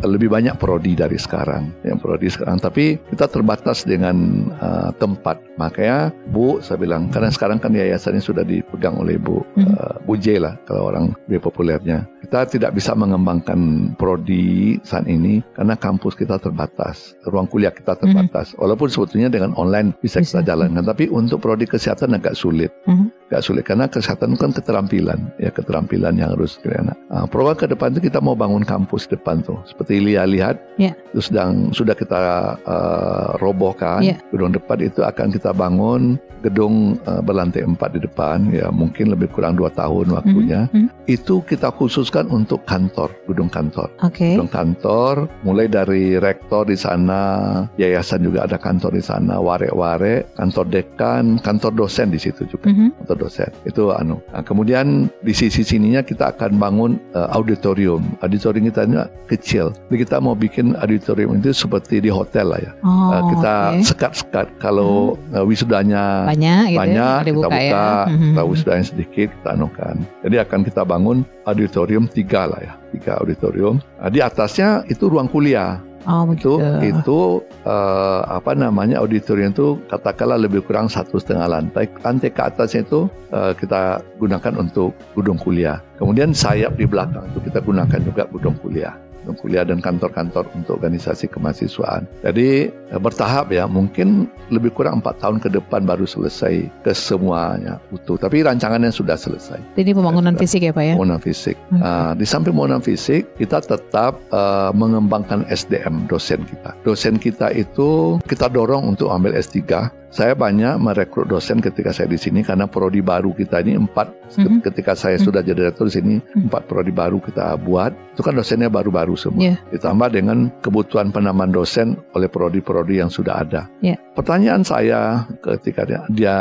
lebih banyak prodi dari sekarang, yang prodi sekarang. Tapi kita terbatas dengan uh, tempat. Makanya Bu, saya bilang karena sekarang kan yayasan ini sudah dipegang oleh Bu Hmm. uh, Bu J lah kalau orang lebih populernya. Kita tidak bisa mengembangkan prodi saat ini karena kampus kita terbatas, ruang kuliah kita terbatas. Walaupun sebetulnya dengan online bisa kita jalankan, tapi untuk prodi kesehatan agak sulit. Mhm. Gak sulit karena kesehatan kan keterampilan, ya keterampilan yang harus kena. Nah, program ke depan itu kita mau bangun kampus depan tuh, seperti Lia lihat, Ya. itu sedang sudah kita uh, robohkan. Ya. Gedung depan itu akan kita bangun gedung uh, berlantai empat di depan, ya mungkin lebih kurang dua tahun waktunya. Mhm, mhm. Itu kita khususkan untuk kantor, gedung kantor. Oke. Gedung kantor, mulai dari rektor di sana, yayasan juga ada kantor di sana, ware-ware, kantor dekan, kantor dosen di situ juga Mhm. kantor dosen itu anu Nah, kemudian di sisi sininya kita akan bangun uh, auditorium auditorium kita ini kecil jadi kita mau bikin auditorium itu seperti di hotel lah ya Oh, Uh, kita sekat-sekat kalau uh, wisudanya banyak gitu banyak ya, kita buka ya. Mhm. kita wisudanya sedikit kita anukan jadi akan kita bangun auditorium tiga lah ya tiga auditorium Nah, di atasnya itu ruang kuliah Oh itu begitu. itu eh, apa namanya auditorium itu katakanlah lebih kurang satu setengah lantai lantai ke atasnya itu eh, kita gunakan untuk gedung kuliah kemudian sayap di belakang itu kita gunakan juga gedung kuliah kuliah dan kantor-kantor untuk organisasi kemahasiswaan jadi eh, bertahap ya mungkin lebih kurang empat tahun ke depan baru selesai ke semuanya utuh tapi rancangannya sudah selesai Ini pembangunan Ya, fisik ya Pak ya? pembangunan fisik. Oke. Ah, di samping pembangunan fisik, kita tetap ah, mengembangkan SDM dosen kita. Dosen kita itu kita dorong untuk ambil S3. Saya banyak merekrut dosen ketika saya di sini karena prodi baru kita ini empat. Mhm. Ketika saya Mhm. sudah jadi rektor di sini Mhm. empat prodi baru kita buat. Itu kan dosennya baru-baru semua. Iya. Ditambah dengan kebutuhan penambahan dosen oleh prodi-prodi yang sudah ada. Iya. Pertanyaan saya ketika dia, dia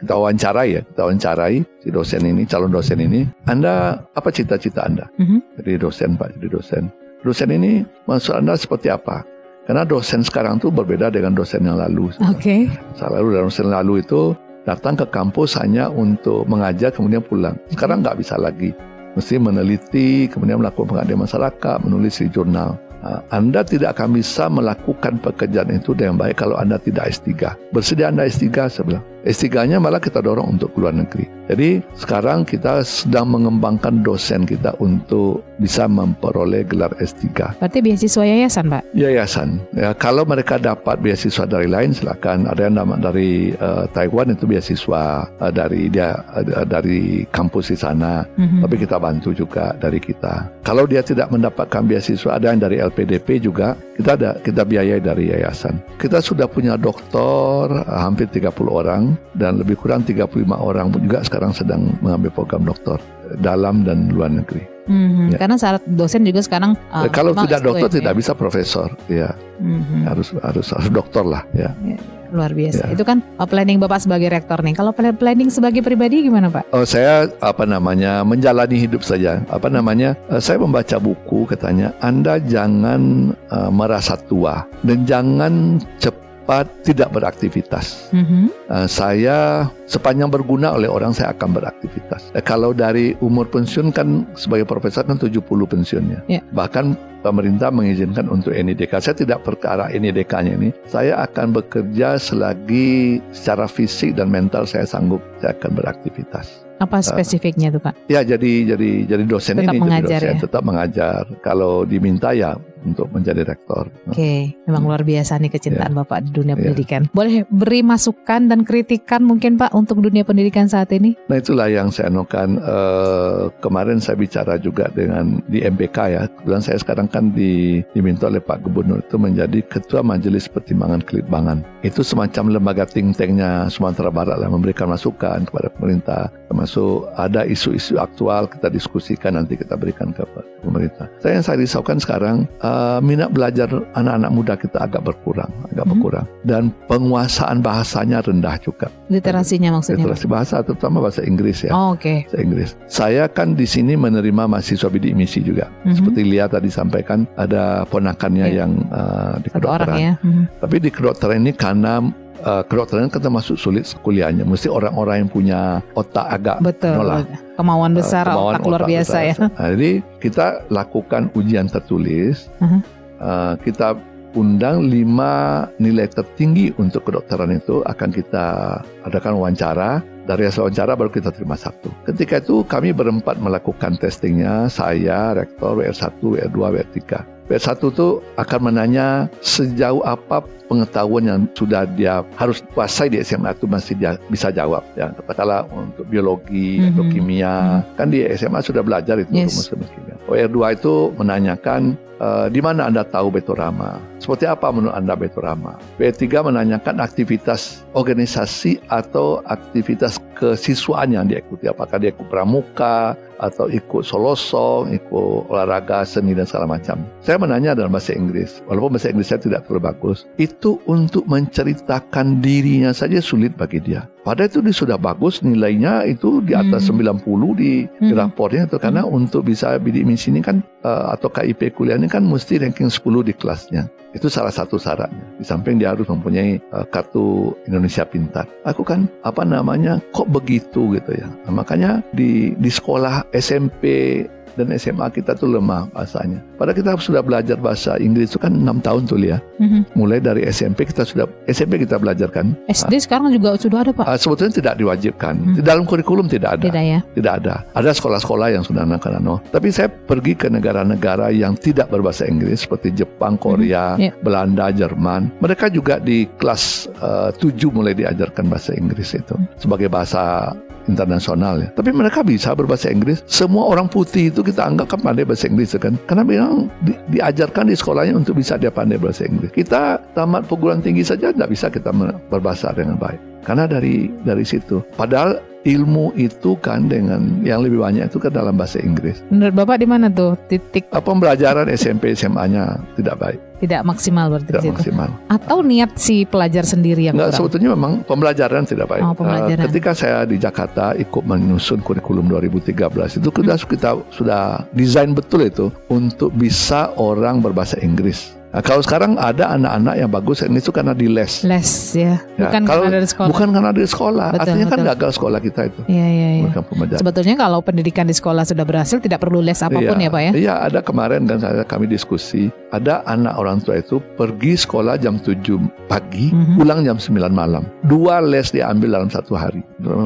kita wawancarai ya, kita wawancarai si dosen ini, calon dosen ini, Anda apa cita-cita Anda? Mhm. Jadi dosen Pak, jadi dosen. Dosen ini maksud Anda seperti apa? Karena dosen sekarang tuh berbeda dengan dosen yang lalu. Oke. Saya lalu dan dosen lalu itu datang ke kampus hanya untuk mengajar kemudian pulang. Sekarang nggak bisa lagi. Mesti meneliti, kemudian melakukan pengabdian masyarakat, menulis di jurnal. Nah, anda tidak akan bisa melakukan pekerjaan itu dengan baik kalau Anda tidak S3. Bersedia Anda S3, saya bilang. S3-nya malah kita dorong untuk keluar negeri. Jadi sekarang kita sedang mengembangkan dosen kita untuk bisa memperoleh gelar S3 Berarti beasiswa yayasan Pak? yayasan. Ya, kalau mereka dapat beasiswa dari lain silakan. Ada yang nama dari eh, Taiwan itu beasiswa eh, dari dia eh, dari kampus di sana. Mhm. Tapi kita bantu juga dari kita. Kalau dia tidak mendapatkan beasiswa, ada yang dari LPDP juga. Kita ada kita biayai dari yayasan. Kita sudah punya doktor eh, hampir 30 orang dan lebih kurang 35 orang juga sekarang sedang mengambil program doktor dalam dan luar negeri. Mhm. Ya. Karena syarat dosen juga sekarang uh, Eh, kalau memang tidak S2 dokter ya, tidak ya. bisa profesor, ya Mhm. harus harus harus dokter lah, ya. Luar biasa. Ya. Itu kan uh, planning Bapak sebagai rektor nih. Kalau plan- planning sebagai pribadi gimana Pak? Oh, saya apa namanya menjalani hidup saja. Apa namanya? eh, saya membaca buku katanya Anda jangan eh, merasa tua dan jangan cepat tidak beraktivitas. Mhm. Eh, saya sepanjang berguna oleh orang saya akan beraktivitas. Eh, kalau dari umur pensiun kan sebagai profesor kan 70 pensiunnya. Ya. Bahkan pemerintah mengizinkan untuk NIDK. Saya tidak perkara NIDK-nya ini. Saya akan bekerja selagi secara fisik dan mental saya sanggup saya akan beraktivitas. Apa spesifiknya tuh Pak? Ya jadi jadi jadi dosen Tetap ini mengajar jadi dosen ya? tetap mengajar. Kalau diminta ya untuk menjadi rektor. Oke, memang luar biasa nih kecintaan Bapak di dunia Ya. pendidikan. Boleh beri masukan dan kritikan mungkin Pak untuk dunia pendidikan saat ini? Nah itulah yang saya anukan eh, kemarin saya bicara juga dengan di MPK ya. Kebetulan saya sekarang kan di, diminta oleh Pak Gubernur itu menjadi Ketua Majelis Pertimbangan Kelitbangan. Itu semacam lembaga think tanknya Sumatera Barat lah memberikan masukan kepada pemerintah. Termasuk ada isu-isu aktual kita diskusikan nanti kita berikan ke pemerintah. Saya yang saya risaukan sekarang eh, minat belajar anak-anak muda kita agak berkurang, agak Mhm. berkurang dan penguasaan bahasanya rendah juga. Literasinya maksudnya. Literasi bahasa terutama bahasa Inggris ya Oh, Oke. bahasa Inggris. Saya kan di sini menerima mahasiswa bidik misi juga. Mhm. Seperti Lia tadi sampaikan ada ponakannya Iya. yang uh, di Satu orang kedokteran. ya. Mhm. Tapi di kedokteran ini karena uh, kedokteran kan termasuk sulit kuliahnya. Mesti orang-orang yang punya otak agak Betul. Nolah. Kemauan besar, uh, kemauan otak luar otak biasa besar. ya. Nah, jadi kita lakukan ujian tertulis. Mhm. Uh, kita undang lima nilai tertinggi untuk kedokteran itu akan kita adakan wawancara dari hasil wawancara baru kita terima satu. Ketika itu kami berempat melakukan testingnya, saya, rektor, WR1, WR2, WR3. PS1 tuh akan menanya sejauh apa pengetahuan yang sudah dia harus kuasai di SMA itu masih dia bisa jawab ya katakanlah untuk biologi Mhm. atau kimia kan di SMA sudah belajar itu Yes. rumus-rumus kimia. OR2 itu menanyakan eh, di mana Anda tahu Betorama? Seperti apa menurut Anda Betorama? P3 menanyakan aktivitas organisasi atau aktivitas kesiswaan yang dia ikuti. Apakah dia ikut pramuka atau ikut solosong, ikut olahraga, seni dan segala macam. Saya menanya dalam bahasa Inggris, walaupun bahasa Inggris saya tidak terlalu bagus, itu untuk menceritakan dirinya saja sulit bagi dia. Padahal itu sudah bagus nilainya itu di atas Hmm. 90 di, di Hmm. rapornya itu karena untuk bisa bidik misi ini kan eh, atau KIP kuliah ini kan mesti ranking 10 di kelasnya. Itu salah satu syaratnya. Di samping dia harus mempunyai eh, kartu Indonesia Pintar. Aku kan apa namanya kok begitu gitu ya. Nah, makanya di di sekolah SMP dan SMA kita tuh lemah bahasanya. Padahal kita sudah belajar bahasa Inggris itu kan 6 tahun tuh ya. Mhm. Mulai dari SMP kita sudah SMP kita belajar kan. SD sekarang juga sudah ada Pak. Ah, sebetulnya tidak diwajibkan. Hmm. Di dalam kurikulum tidak ada. Tidak ya? Tidak ada. Ada sekolah-sekolah yang sudah anak-anak. no. Tapi saya pergi ke negara-negara yang tidak berbahasa Inggris seperti Jepang, Korea, Ya. Belanda, Jerman. Mereka juga di kelas eh, 7 mulai diajarkan bahasa Inggris itu sebagai bahasa internasional ya. Tapi mereka bisa berbahasa Inggris. Semua orang putih itu kita anggap kan pandai bahasa Inggris kan. Karena memang di- diajarkan di sekolahnya untuk bisa dia pandai bahasa Inggris. Kita tamat perguruan tinggi saja tidak bisa kita berbahasa dengan baik. Karena dari dari situ. Padahal ilmu itu kan dengan yang lebih banyak itu kan dalam bahasa Inggris. Menurut Bapak di mana tuh titik Pembelajaran SMP SMA-nya tidak baik, tidak maksimal berarti tidak maksimal. Atau niat si pelajar sendiri yang Enggak, kurang? sebetulnya memang pembelajaran tidak baik. Oh, pembelajaran. Eh, ketika saya di Jakarta ikut menyusun kurikulum 2013 itu kita Hmm. kita sudah desain betul itu untuk bisa orang berbahasa Inggris. Nah, kalau sekarang ada anak-anak yang bagus Inggris itu karena di les. Les ya, Ya, bukan kalau- karena dari sekolah. Bukan karena di sekolah. Betul, Artinya kan betul. gagal sekolah kita itu. Iya iya iya. Sebetulnya kalau pendidikan di sekolah sudah berhasil tidak perlu les apa pun Iya. ya Pak ya? Iya, ada kemarin dan saya kami diskusi, ada anak orang tua itu pergi sekolah jam 7 pagi, Mhm. pulang jam 9 malam. Dua les dia ambil dalam satu hari.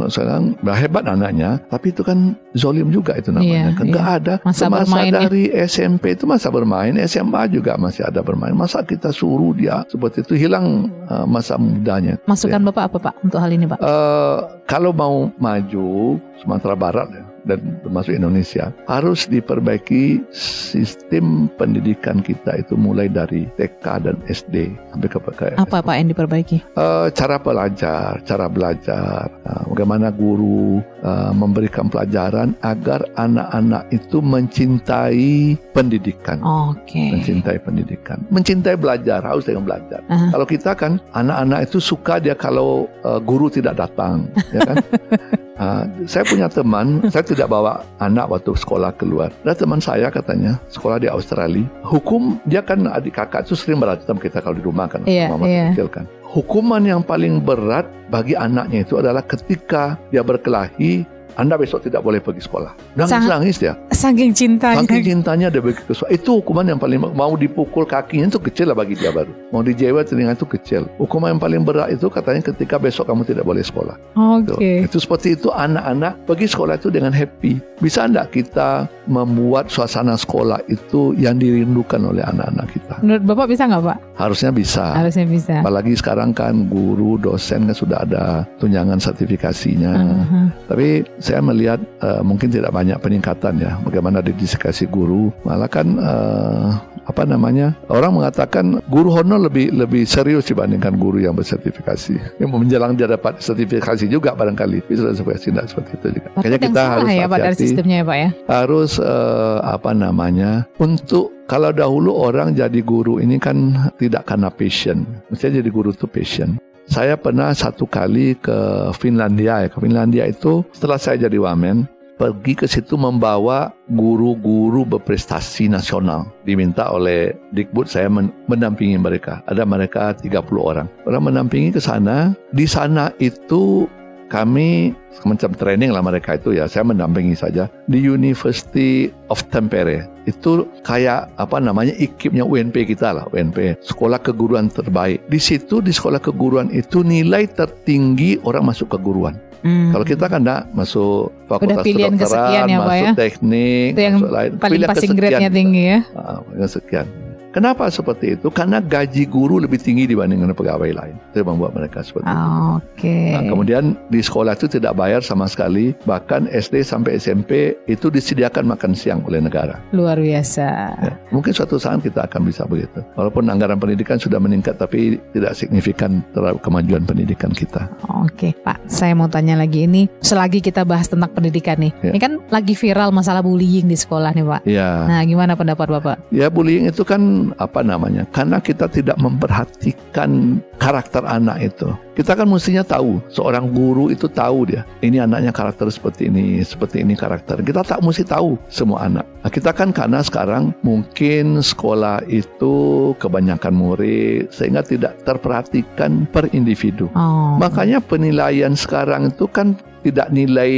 Sekarang hebat anaknya, tapi itu kan zolim juga itu namanya. Iya, kan iya. ada Masa semasa bermain ya. dari SMP itu masa bermain, SMA juga masih ada bermain. Masa kita suruh dia seperti itu hilang uh, masa mudanya. Masukan Bapak apa Pak untuk hal ini Pak? Eh, kalau mau maju Sumatera Barat ya, dan termasuk Indonesia harus diperbaiki sistem pendidikan kita itu mulai dari TK dan SD sampai ke, ke Apa Pak yang diperbaiki? Eh, cara belajar, cara belajar, eh, bagaimana guru eh, memberikan pelajaran agar anak-anak itu mencintai pendidikan. Oke. Mencintai pendidikan, mencintai belajar, harus dengan belajar. Aha. Kalau kita kan anak-anak itu suka dia kalau uh, guru tidak datang, ya kan? Uh, saya punya teman, saya tidak bawa anak waktu sekolah keluar. Ada teman saya katanya sekolah di Australia. Hukum dia kan adik kakak itu sering berantem kita kalau di rumah kan, sama masih iya. kecil kan. Hukuman yang paling berat bagi anaknya itu adalah ketika dia berkelahi, anda besok tidak boleh pergi sekolah. Nangis-nangis dia. Saking cintanya. Saking cintanya dia pergi ke sekolah. Itu hukuman yang paling mau dipukul kakinya itu kecil lah bagi dia baru. Mau dijewer telinga itu kecil. Hukuman yang paling berat itu katanya ketika besok kamu tidak boleh sekolah. Itu, Oke. itu seperti itu anak-anak pergi sekolah itu dengan happy. Bisa enggak kita membuat suasana sekolah itu yang dirindukan oleh anak-anak kita? Menurut Bapak bisa nggak Pak? Harusnya bisa. Harusnya bisa. Apalagi sekarang kan guru, dosen kan sudah ada tunjangan sertifikasinya. Aha. Tapi saya melihat eh, mungkin tidak banyak peningkatan ya. Bagaimana dedikasi guru, malah kan eh, apa namanya orang mengatakan guru honor lebih lebih serius dibandingkan guru yang bersertifikasi. Yang menjelang dia dapat sertifikasi juga barangkali. Tapi sertifikasi tidak seperti itu juga. Kayaknya kita harus ya Pak dari hati-hati. sistemnya ya Pak ya? Harus eh, apa namanya untuk kalau dahulu orang jadi guru ini kan tidak karena passion. Mestinya jadi guru itu passion. Saya pernah satu kali ke Finlandia ya. Ke Finlandia itu setelah saya jadi wamen pergi ke situ membawa guru-guru berprestasi nasional. Diminta oleh Dikbud saya men- mendampingi mereka. Ada mereka 30 orang. Orang mendampingi ke sana. Di sana itu kami semacam training lah mereka itu ya. Saya mendampingi saja di University of Tampere. Itu kayak apa namanya ikipnya UNP kita lah, UNP, sekolah keguruan terbaik. Di situ di sekolah keguruan itu nilai tertinggi orang masuk keguruan. Hmm. Kalau kita kan enggak masuk fakultas pilihan kedokteran, kesekian ya, masuk ya? teknik, Itu yang masuk lain. paling Pilihan passing grade-nya tinggi ya. Ah, yang sekian. Kenapa seperti itu? Karena gaji guru lebih tinggi dibandingkan pegawai lain. Itu yang membuat mereka seperti itu. Oke. Nah, kemudian di sekolah itu tidak bayar sama sekali, bahkan SD sampai SMP itu disediakan makan siang oleh negara. Luar biasa. Ya, mungkin suatu saat kita akan bisa begitu. Walaupun anggaran pendidikan sudah meningkat, tapi tidak signifikan terhadap kemajuan pendidikan kita. Oke, Pak. Saya mau tanya lagi ini, selagi kita bahas tentang pendidikan nih. Ya. Ini kan lagi viral masalah bullying di sekolah nih, Pak. Ya, Nah, gimana pendapat Bapak? ya bullying itu kan apa namanya? Karena kita tidak memperhatikan karakter anak itu. Kita kan mestinya tahu, seorang guru itu tahu dia, ini anaknya karakter seperti ini, seperti ini karakter. Kita tak mesti tahu semua anak. Nah, kita kan karena sekarang mungkin sekolah itu kebanyakan murid sehingga tidak terperhatikan per individu. Oh. Makanya penilaian sekarang itu kan tidak nilai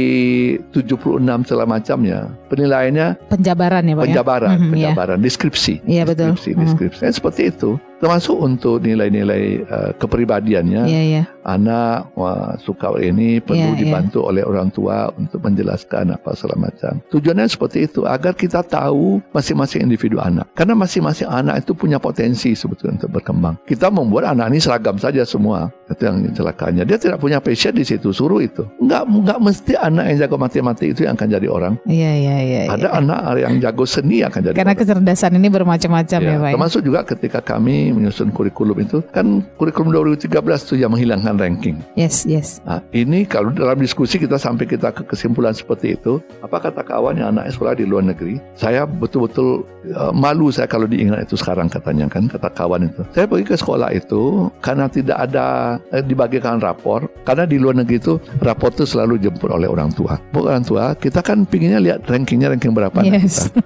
76 segala macamnya. Penilaiannya penjabaran ya, Pak penjabaran, ya? Mhm, iya. penjabaran, deskripsi. Iya, betul. Deskripsi, Mhm. deskripsi. Eh, seperti itu. Termasuk untuk nilai-nilai eh, kepribadiannya. Iya, iya. Anak wah, suka ini perlu Iya, iya. dibantu oleh orang tua untuk menjelaskan apa segala macam. Tujuannya seperti itu agar kita tahu masing-masing individu anak. Karena masing-masing anak itu punya potensi sebetulnya untuk berkembang. Kita membuat anak ini seragam saja semua. Itu yang celakanya. Dia tidak punya passion di situ, suruh itu. Enggak enggak mesti anak yang jago matematik itu yang akan jadi orang. Iya, iya, iya. Ada iya. anak yang jago seni akan jadi Karena orang. kecerdasan ini bermacam-macam ya, Ya, Pak. ya? termasuk juga ketika kami menyusun kurikulum itu kan kurikulum 2013 itu yang menghilangkan ranking. Yes, yes. Nah, ini kalau dalam diskusi kita sampai kita ke kesimpulan seperti itu, apa kata kawan yang anak sekolah di luar negeri? Saya betul-betul uh, malu saya kalau diingat itu sekarang katanya kan kata kawan itu. Saya pergi ke sekolah itu karena tidak ada eh, dibagikan rapor karena di luar negeri itu rapor itu selalu jemput oleh orang tua. Bukan orang tua, kita kan pinginnya lihat rankingnya ranking berapa anak Yes. kita.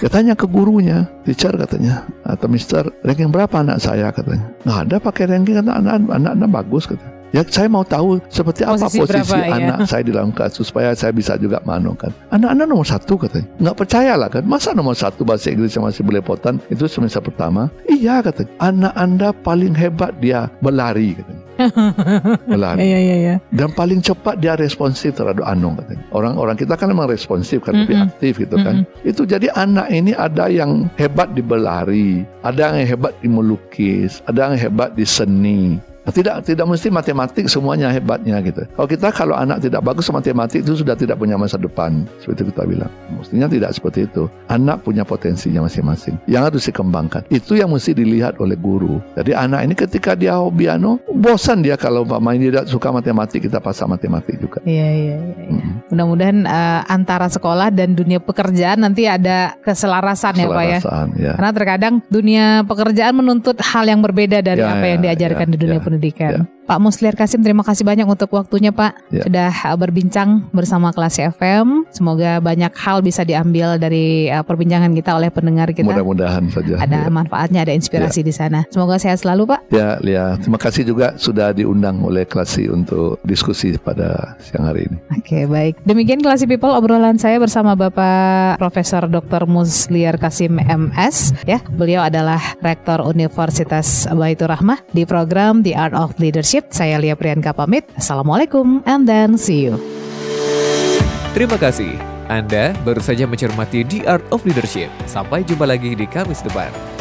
Dia tanya ke gurunya, teacher katanya, atau mister, ranking berapa anak saya katanya. Nggak ada pakai ranking kata anak anak, anak bagus katanya. Ya saya mau tahu seperti apa Posisi posisi berapa, ya? anak saya di dalam kasus supaya saya bisa juga manu kan. Anak-anak nomor satu katanya. Nggak percaya lah kan. Masa nomor satu bahasa Inggris yang masih belepotan itu semester pertama? Iya katanya. Anak anda paling hebat dia berlari katanya. Berlari. Iya, iya, iya. Dan paling cepat dia responsif terhadap Anung katanya. Orang-orang kita kan memang responsif kan lebih Mm-mm. aktif gitu kan. Itu jadi anak ini ada yang hebat di berlari, ada yang hebat di melukis, ada yang hebat di seni. Tidak tidak mesti matematik semuanya hebatnya gitu. Kalau kita kalau anak tidak bagus matematik itu sudah tidak punya masa depan seperti kita bilang. Mestinya tidak seperti itu. Anak punya potensinya masing-masing yang harus dikembangkan. Itu yang mesti dilihat oleh guru. Jadi anak ini ketika dia hobi anu, bosan dia kalau umpamanya dia tidak suka matematik kita pasang matematik juga. Iya, iya, iya. iya. Mm. Mudah-mudahan eh, antara sekolah dan dunia pekerjaan nanti ada keselarasan ya, Pak ya. Keselarasan, ya. Karena terkadang dunia pekerjaan menuntut hal yang berbeda dari Ya, apa yang ya, diajarkan ya, di dunia ya, pendidikan. Ya. Pak Musliar Kasim, terima kasih banyak untuk waktunya Pak. Ya. Sudah uh, berbincang bersama kelas FM. Semoga banyak hal bisa diambil dari uh, perbincangan kita oleh pendengar kita. Mudah-mudahan saja. Ada ya. manfaatnya, ada inspirasi di sana. Semoga sehat selalu Pak. Ya, Lia. Terima kasih juga sudah diundang oleh Klasi untuk diskusi pada siang hari ini. Oke, baik. Demikian Classy People obrolan saya bersama Bapak Profesor Dr. Musliar Kasim MS ya. Beliau adalah Rektor Universitas Baitur Rahmah di program The Art of Leadership. Saya Lia Priyanka pamit. Assalamualaikum and then see you. Terima kasih. Anda baru saja mencermati The Art of Leadership. Sampai jumpa lagi di Kamis depan.